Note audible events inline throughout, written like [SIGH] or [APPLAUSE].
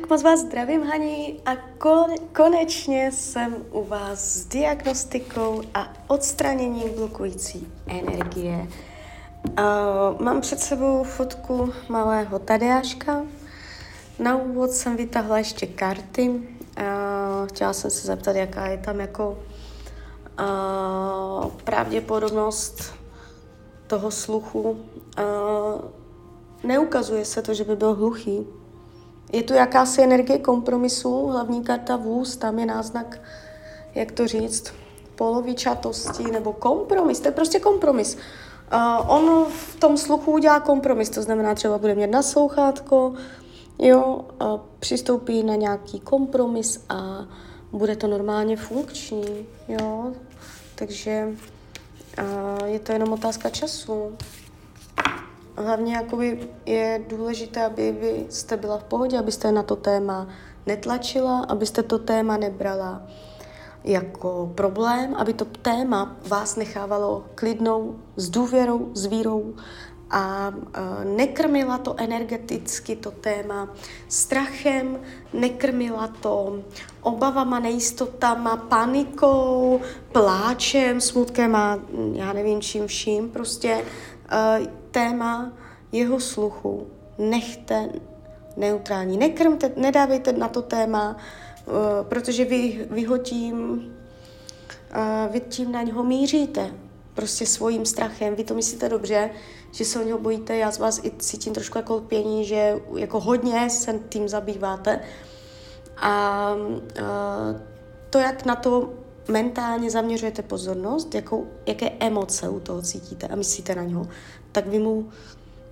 Tak moc vás zdravím, Haní, a kon, konečně jsem u vás s diagnostikou a odstraněním blokující energie. Mám před sebou fotku malého Tadeáška. Na úvod jsem vytahla ještě karty. Chtěla jsem se zeptat, jaká je tam jako pravděpodobnost toho sluchu. Neukazuje se to, že by byl hluchý je tu jakási energie kompromisu, hlavní karta vůz, tam je náznak, jak to říct, polovičatosti nebo kompromis, to je prostě kompromis. Uh, on v tom sluchu udělá kompromis, to znamená třeba bude mít naslouchátko, jo, uh, přistoupí na nějaký kompromis a bude to normálně funkční, jo, takže uh, je to jenom otázka času hlavně jakoby je důležité, aby vy jste byla v pohodě, abyste na to téma netlačila, abyste to téma nebrala jako problém, aby to téma vás nechávalo klidnou, s důvěrou, s vírou a nekrmila to energeticky to téma strachem, nekrmila to obavama, nejistotama, panikou, pláčem, smutkem a já nevím čím vším. Prostě téma jeho sluchu nechte neutrální. Nekrmte, nedávejte na to téma, uh, protože vy, vy ho tím, uh, vy tím na něho míříte. Prostě svým strachem. Vy to myslíte dobře, že se o něho bojíte. Já z vás i cítím trošku jako lpění, že jako hodně se tím zabýváte. A uh, to, jak na to mentálně zaměřujete pozornost, jakou, jaké emoce u toho cítíte a myslíte na něho, tak vy mu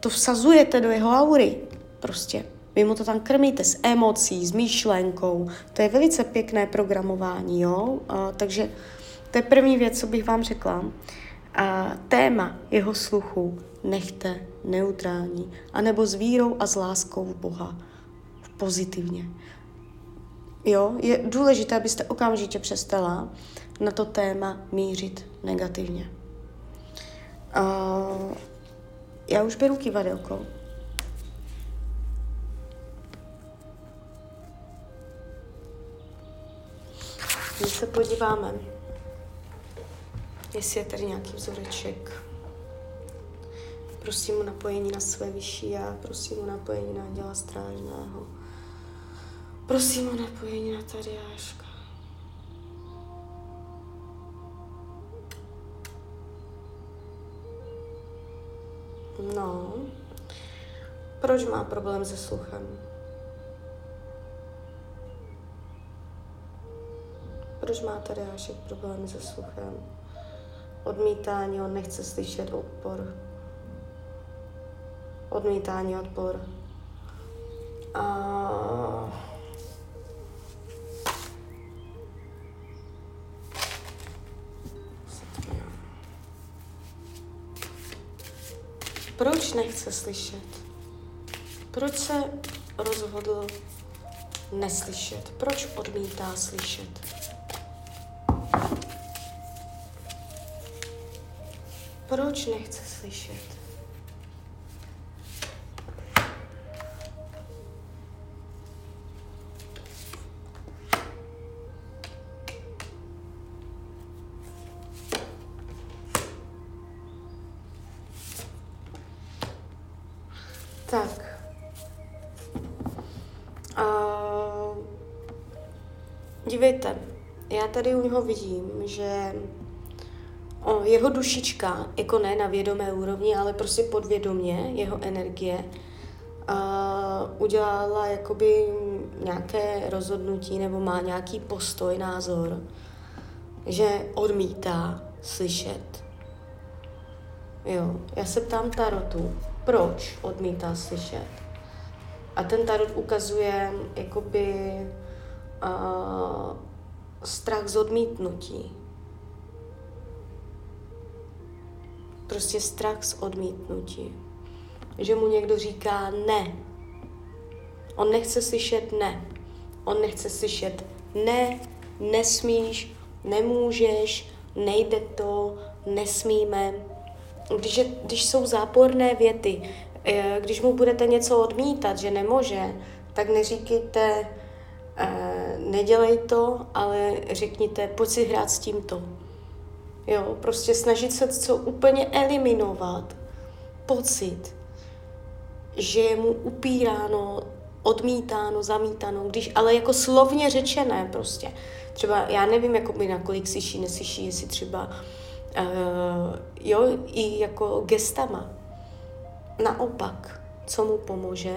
to vsazujete do jeho aury. Prostě. Vy mu to tam krmíte s emocí, s myšlenkou. To je velice pěkné programování, jo? A, takže to je první věc, co bych vám řekla. A téma jeho sluchu nechte neutrální, anebo s vírou a s láskou v Boha. Pozitivně. Jo, je důležité, abyste okamžitě přestala na to téma mířit negativně. Uh, já už beru kivadelko. My se podíváme, jestli je tady nějaký vzoreček. Prosím o napojení na své vyšší já, prosím o napojení na děla strážného. Prosím o napojení na Tadeáška. No, proč má problém se sluchem? Proč má Tadeášek problémy se sluchem? Odmítání, on nechce slyšet odpor. Odmítání, odpor. A Proč nechce slyšet? Proč se rozhodl neslyšet? Proč odmítá slyšet? Proč nechce slyšet? Dívejte, já tady u něho vidím, že o, jeho dušička, jako ne na vědomé úrovni, ale prostě podvědomě, jeho energie, uh, udělala jakoby nějaké rozhodnutí nebo má nějaký postoj, názor, že odmítá slyšet. Jo, já se ptám Tarotu, proč odmítá slyšet. A ten tarot ukazuje jakoby uh, strach z odmítnutí. Prostě strach z odmítnutí. Že mu někdo říká ne. On nechce slyšet ne. On nechce slyšet ne, nesmíš, nemůžeš, nejde to, nesmíme, když, je, když jsou záporné věty, eh, když mu budete něco odmítat, že nemůže, tak neříkejte, uh, nedělej to, ale řekněte, pojď si hrát s tímto. Jo, prostě snažit se co úplně eliminovat pocit, že je mu upíráno, odmítáno, zamítáno, když ale jako slovně řečené prostě. Třeba já nevím, jako by na kolik slyší, neslyší, jestli třeba uh, jo, i jako gestama. Naopak, co mu pomůže,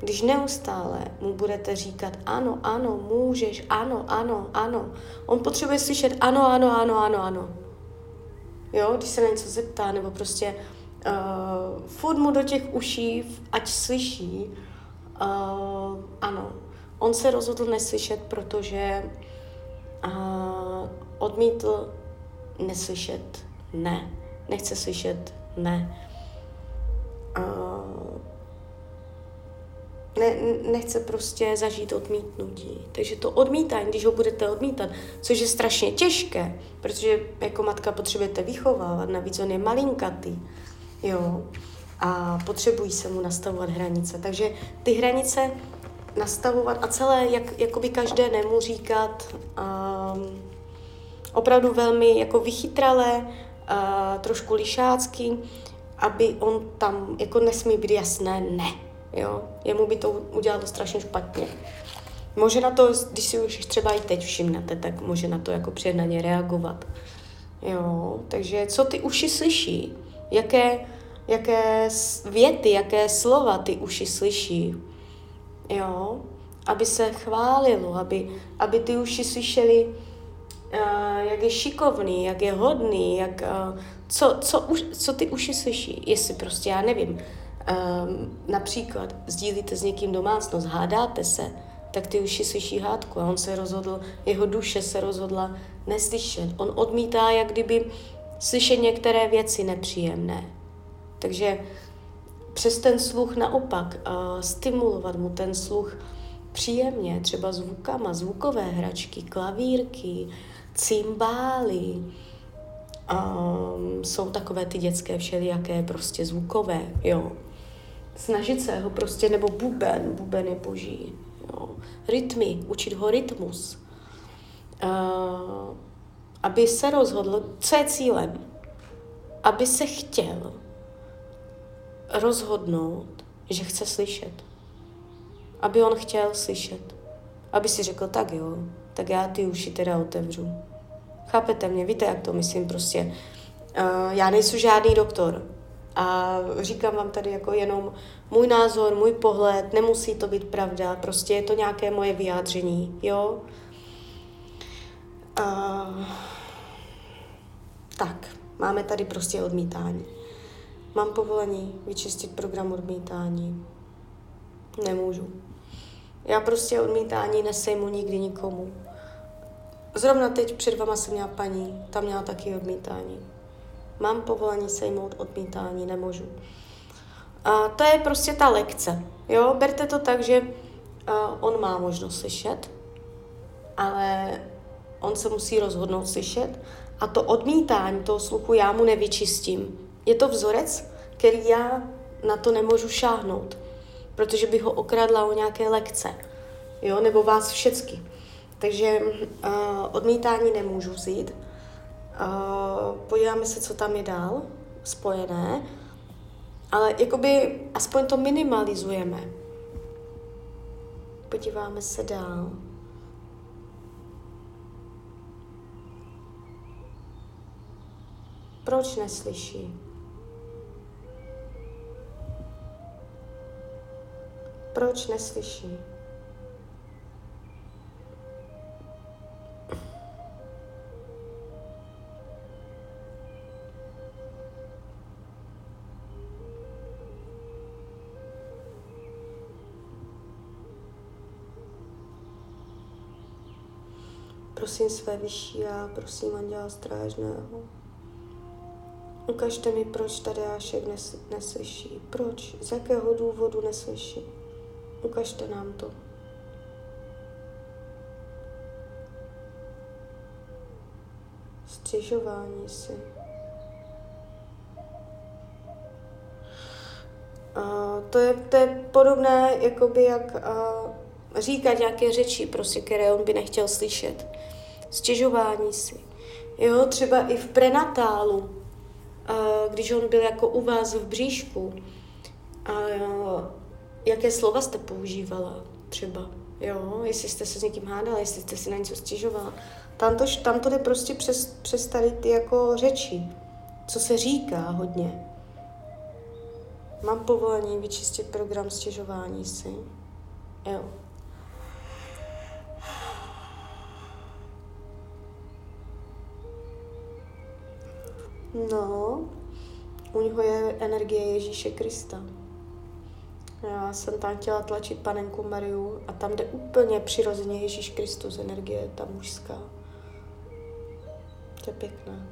když neustále mu budete říkat ano, ano, můžeš, ano, ano, ano. On potřebuje slyšet ano, ano, ano, ano, ano. Jo, když se na něco zeptá, nebo prostě uh, furt mu do těch uší, ať slyší, uh, ano. On se rozhodl neslyšet, protože uh, odmítl neslyšet ne. Nechce slyšet ne. Uh, ne, nechce prostě zažít odmítnutí. Takže to odmítání, když ho budete odmítat, což je strašně těžké, protože jako matka potřebujete vychovávat, navíc on je malinkatý, jo, a potřebují se mu nastavovat hranice. Takže ty hranice nastavovat a celé, jak, jakoby každé nemu říkat, um, opravdu velmi jako vychytralé, uh, trošku lišácky, aby on tam jako nesmí být jasné ne. Jo? Jemu by to udělalo strašně špatně. Může na to, když si už třeba i teď všimnete, tak může na to jako přednaně reagovat. Jo, takže co ty uši slyší? Jaké, jaké věty, jaké slova ty uši slyší? Jo, aby se chválilo, aby, aby ty uši slyšeli, uh, jak je šikovný, jak je hodný, jak, uh, co, co, už, co ty uši slyší, jestli prostě, já nevím, um, například sdílíte s někým domácnost, hádáte se, tak ty uši slyší hádku a on se rozhodl, jeho duše se rozhodla neslyšet. On odmítá, jak kdyby slyšet některé věci nepříjemné. Takže přes ten sluch naopak uh, stimulovat mu ten sluch příjemně, třeba zvukama, zvukové hračky, klavírky, cymbály, um, jsou takové ty dětské všelijaké prostě zvukové, jo. Snažit se ho prostě, nebo buben, buben je boží, jo. Rytmy, učit ho rytmus. Uh, aby se rozhodl, co je cílem. Aby se chtěl rozhodnout, že chce slyšet. Aby on chtěl slyšet. Aby si řekl, tak jo, tak já ty uši teda otevřu. Chápete mě? Víte, jak to myslím prostě. Uh, já nejsem žádný doktor a říkám vám tady jako jenom můj názor, můj pohled, nemusí to být pravda, prostě je to nějaké moje vyjádření, jo? Uh, tak, máme tady prostě odmítání. Mám povolení vyčistit program odmítání? Nemůžu. Já prostě odmítání nesejmu nikdy nikomu. Zrovna teď před vama jsem měla paní, tam měla taky odmítání. Mám povolení sejmout odmítání, nemůžu. A to je prostě ta lekce. Jo, berte to tak, že on má možnost slyšet, ale on se musí rozhodnout slyšet a to odmítání toho sluchu já mu nevyčistím. Je to vzorec, který já na to nemůžu šáhnout, protože bych ho okradla o nějaké lekce, jo, nebo vás všecky. Takže uh, odmítání nemůžu vzít. Podíváme se, co tam je dál spojené, ale jakoby aspoň to minimalizujeme. Podíváme se dál. Proč neslyší? Proč neslyší? Prosím své vyšší a prosím Anděla Strážného. Ukažte mi, proč Tadeášek nes, neslyší. Proč? Z jakého důvodu neslyší? Ukažte nám to. Stěžování si. A to, je, to je podobné, jakoby jak uh, říkat nějaké řeči, prostě, které on by nechtěl slyšet. Stěžování si. Jo, třeba i v prenatálu, když on byl jako u vás v bříšku, uh, jaké slova jste používala třeba, jo, jestli jste se s někým hádala, jestli jste si na něco stěžovala. Tam to, tam to jde prostě přes, přes tady ty jako řeči, co se říká hodně. Mám povolení vyčistit program stěžování si. Jo. No, u něho je energie Ježíše Krista. Já jsem tam chtěla tlačit panenku Mariu a tam jde úplně přirozeně Ježíš Kristus, energie, ta mužská. To je pěkné.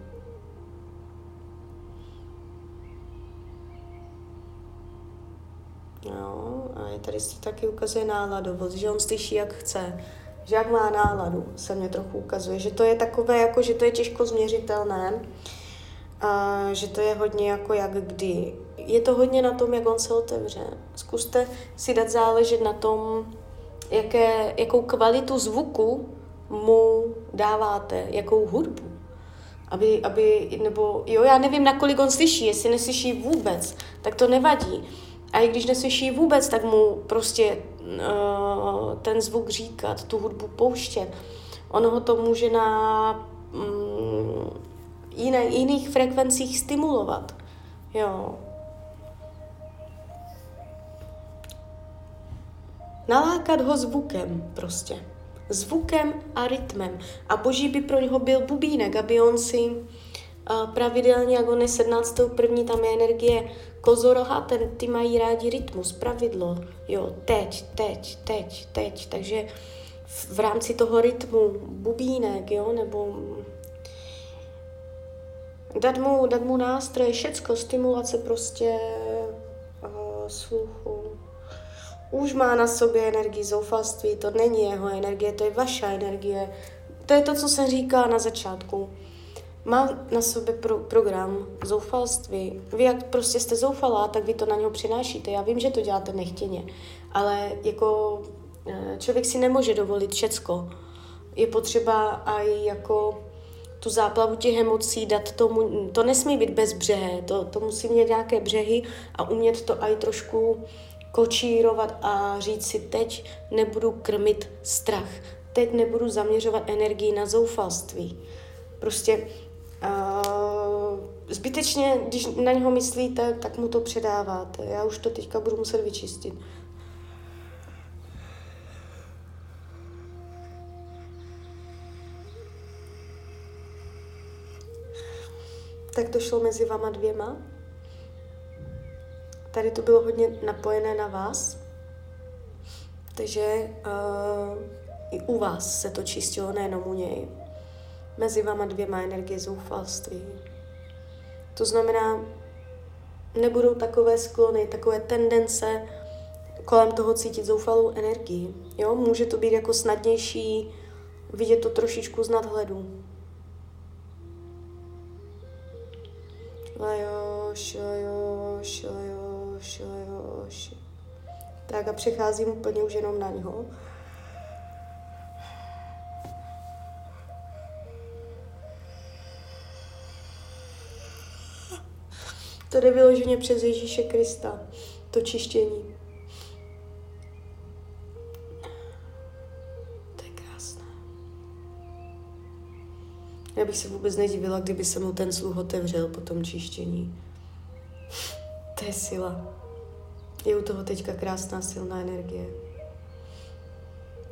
Jo, a je tady se taky ukazuje náladovost, že on slyší, jak chce, že jak má náladu, se mě trochu ukazuje, že to je takové, jako, že to je těžko změřitelné, a že to je hodně jako jak kdy. Je to hodně na tom, jak on se otevře. Zkuste si dát záležet na tom, jaké, jakou kvalitu zvuku mu dáváte, jakou hudbu. Aby, aby, nebo jo, já nevím, nakolik on slyší, jestli neslyší vůbec, tak to nevadí. A i když neslyší vůbec, tak mu prostě uh, ten zvuk říkat, tu hudbu pouštět. Ono ho to může na um, jiné, jiných frekvencích stimulovat. Jo. Nalákat ho zvukem prostě. Zvukem a rytmem. A boží by pro něho byl bubínek, aby on si uh, pravidelně, jak on je 17. první, tam je energie kozoroha, ten, ty mají rádi rytmus, pravidlo. Jo, teď, teď, teď, teď. Takže v, v rámci toho rytmu bubínek, jo, nebo dát mu, dát mu nástroje, všecko, stimulace prostě uh, sluchu. Už má na sobě energii zoufalství, to není jeho energie, to je vaše energie. To je to, co jsem říkala na začátku. Má na sobě pro, program zoufalství. Vy jak prostě jste zoufalá, tak vy to na něho přinášíte. Já vím, že to děláte nechtěně, ale jako eh, člověk si nemůže dovolit všecko. Je potřeba i jako tu záplavu těch emocí dát tomu, to nesmí být bezbřehé, to, to musí mít nějaké břehy a umět to i trošku kočírovat a říct si, teď nebudu krmit strach, teď nebudu zaměřovat energii na zoufalství. Prostě uh, zbytečně, když na něho myslíte, tak mu to předáváte. Já už to teďka budu muset vyčistit. Tak to šlo mezi vama dvěma. Tady to bylo hodně napojené na vás, takže uh, i u vás se to čistilo, nejenom u něj. Mezi vama dvěma energie zoufalství. To znamená, nebudou takové sklony, takové tendence kolem toho cítit zoufalou energii. Jo? Může to být jako snadnější vidět to trošičku z nadhledu. Tak a přecházím úplně už jenom na něho. To jde vyloženě přes Ježíše Krista, to čištění. Já bych se vůbec nedivila, kdyby se mu ten sluch otevřel po tom čištění. To je sila. Je u toho teďka krásná silná energie.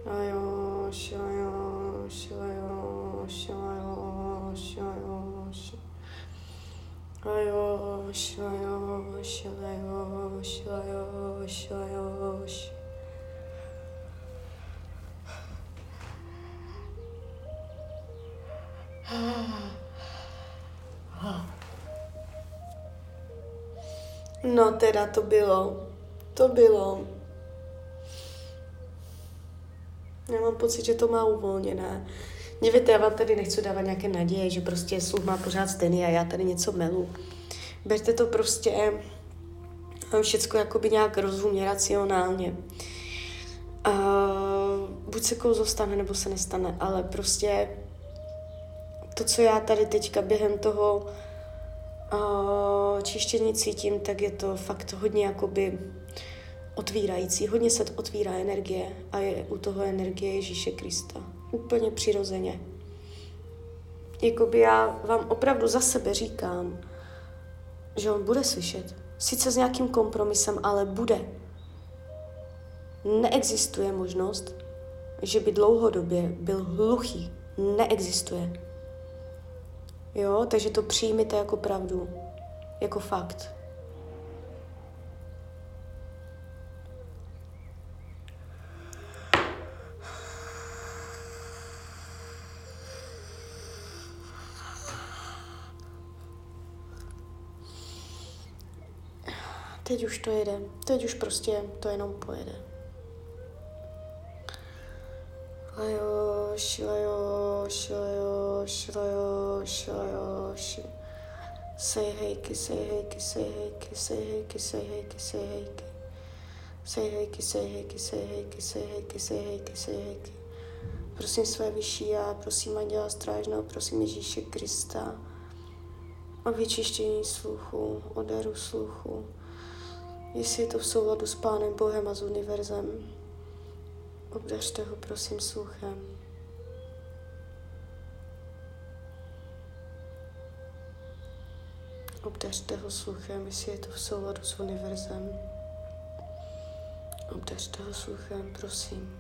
Ajoš, ajoš, ajoš, ajoš, ajoš. Ajoš, ajoš, ajoš, ajoš, ajoš. No teda to bylo. To bylo. Já mám pocit, že to má uvolněné. Dívejte, já vám tady nechci dávat nějaké naděje, že prostě sluch má pořád stejný a já tady něco melu. Berte to prostě všecko jakoby nějak rozumně, racionálně. Uh, buď se kouzlo stane, nebo se nestane, ale prostě to, co já tady teďka během toho čištění cítím, tak je to fakt hodně jakoby otvírající. Hodně se otvírá energie a je u toho energie Ježíše Krista. Úplně přirozeně. Jakoby já vám opravdu za sebe říkám, že on bude slyšet. Sice s nějakým kompromisem, ale bude. Neexistuje možnost, že by dlouhodobě byl hluchý. Neexistuje. Jo, takže to přijmite jako pravdu, jako fakt. Teď už to jede. Teď už prostě to jenom pojede. Lajoš, lajoš, lajoš, lajoš, lajoš. Say hejky, say hejky, say hejky, say hejky, say hejky, say hejky. Say hejky, say hejky, say hejky, say hejky, say hejky, say hejky. Prosím své vyšší já, prosím Anděla Strážného, prosím Ježíše Krista o vyčištění sluchu, o daru sluchu, jestli je to v souladu s Pánem Bohem a s univerzem. Obdařte ho, prosím, sluchem. Obdařte ho sluchem, jestli je to v souladu s univerzem. Obdařte ho sluchem, prosím.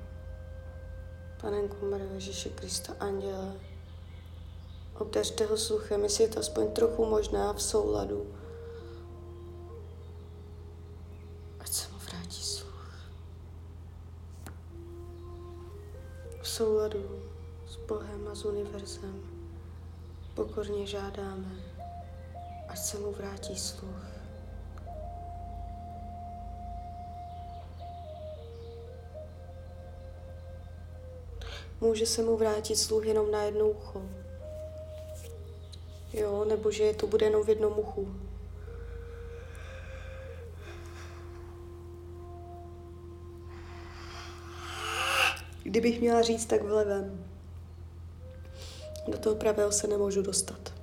Panenku Marie Ježíše Krista, anděle. Obdařte ho sluchem, jestli je to aspoň trochu možná v souladu souladu s Bohem a s univerzem pokorně žádáme, až mu vrátí sluch. Může se mu vrátit sluch jenom na jedno ucho. Jo, nebo že to bude jenom v jednom uchu. Kdybych měla říct, tak v levém. Do toho pravého se nemůžu dostat.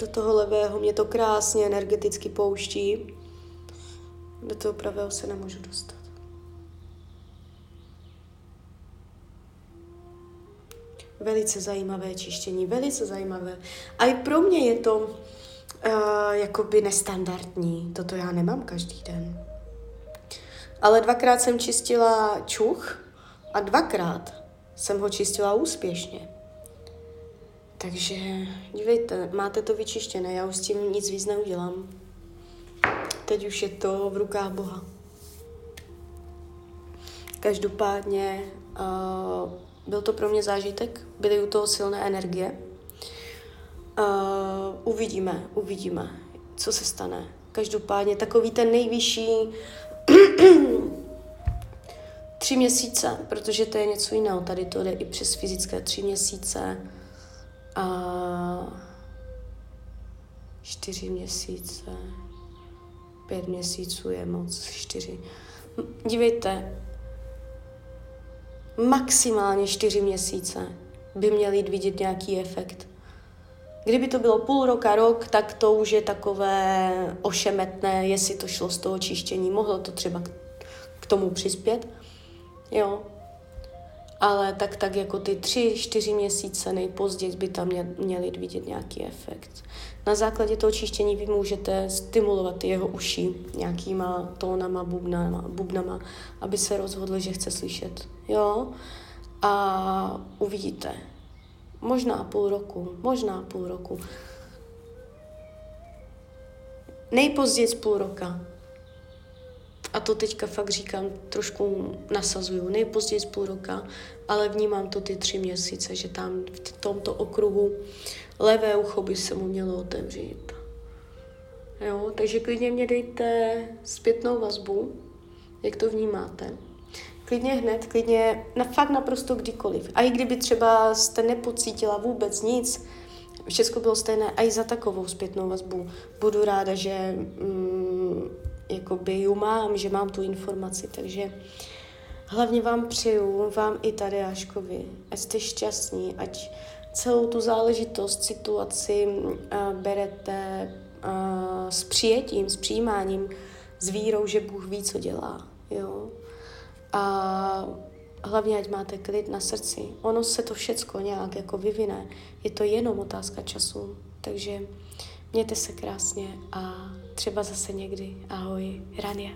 Do toho levého mě to krásně energeticky pouští. Do toho pravého se nemůžu dostat. Velice zajímavé čištění, velice zajímavé. A i pro mě je to uh, jakoby nestandardní. Toto já nemám každý den. Ale dvakrát jsem čistila čuch a dvakrát jsem ho čistila úspěšně. Takže dívejte, máte to vyčištěné, já už s tím nic víc neudělám. Teď už je to v rukách Boha. Každopádně uh, byl to pro mě zážitek, byly u toho silné energie. Uh, uvidíme, uvidíme, co se stane. Každopádně takový ten nejvyšší [CLEARS THROAT] tři měsíce, protože to je něco jiného. Tady to jde i přes fyzické tři měsíce a čtyři měsíce, pět měsíců je moc, čtyři. Dívejte, maximálně čtyři měsíce by měl jít vidět nějaký efekt. Kdyby to bylo půl roka, rok, tak to už je takové ošemetné, jestli to šlo z toho čištění. Mohlo to třeba k tomu přispět, jo. Ale tak, tak jako ty tři, čtyři měsíce nejpozději by tam měli vidět nějaký efekt. Na základě toho čištění vy můžete stimulovat jeho uši nějakýma tónama, bubnama, bubnama, aby se rozhodl, že chce slyšet. Jo? A uvidíte, Možná půl roku, možná půl roku. Nejpozději z půl roka. A to teďka fakt říkám, trošku nasazuju, nejpozději z půl roka, ale vnímám to ty tři měsíce, že tam v tomto okruhu levé ucho by se mu mělo otevřít. Jo, takže klidně mě dejte zpětnou vazbu, jak to vnímáte klidně hned, klidně na fakt naprosto kdykoliv. A i kdyby třeba jste nepocítila vůbec nic všechno bylo stejné. A i za takovou zpětnou vazbu budu ráda, že mm, jakoby ju mám, že mám tu informaci, takže hlavně vám přeju, vám i tady Aškovi, ať jste šťastní, ať celou tu záležitost, situaci uh, berete uh, s přijetím, s přijímáním, s vírou, že Bůh ví, co dělá. Jo? A hlavně, ať máte klid na srdci. Ono se to všecko nějak jako vyvine. Je to jenom otázka času. Takže mějte se krásně a třeba zase někdy. Ahoj, Rania.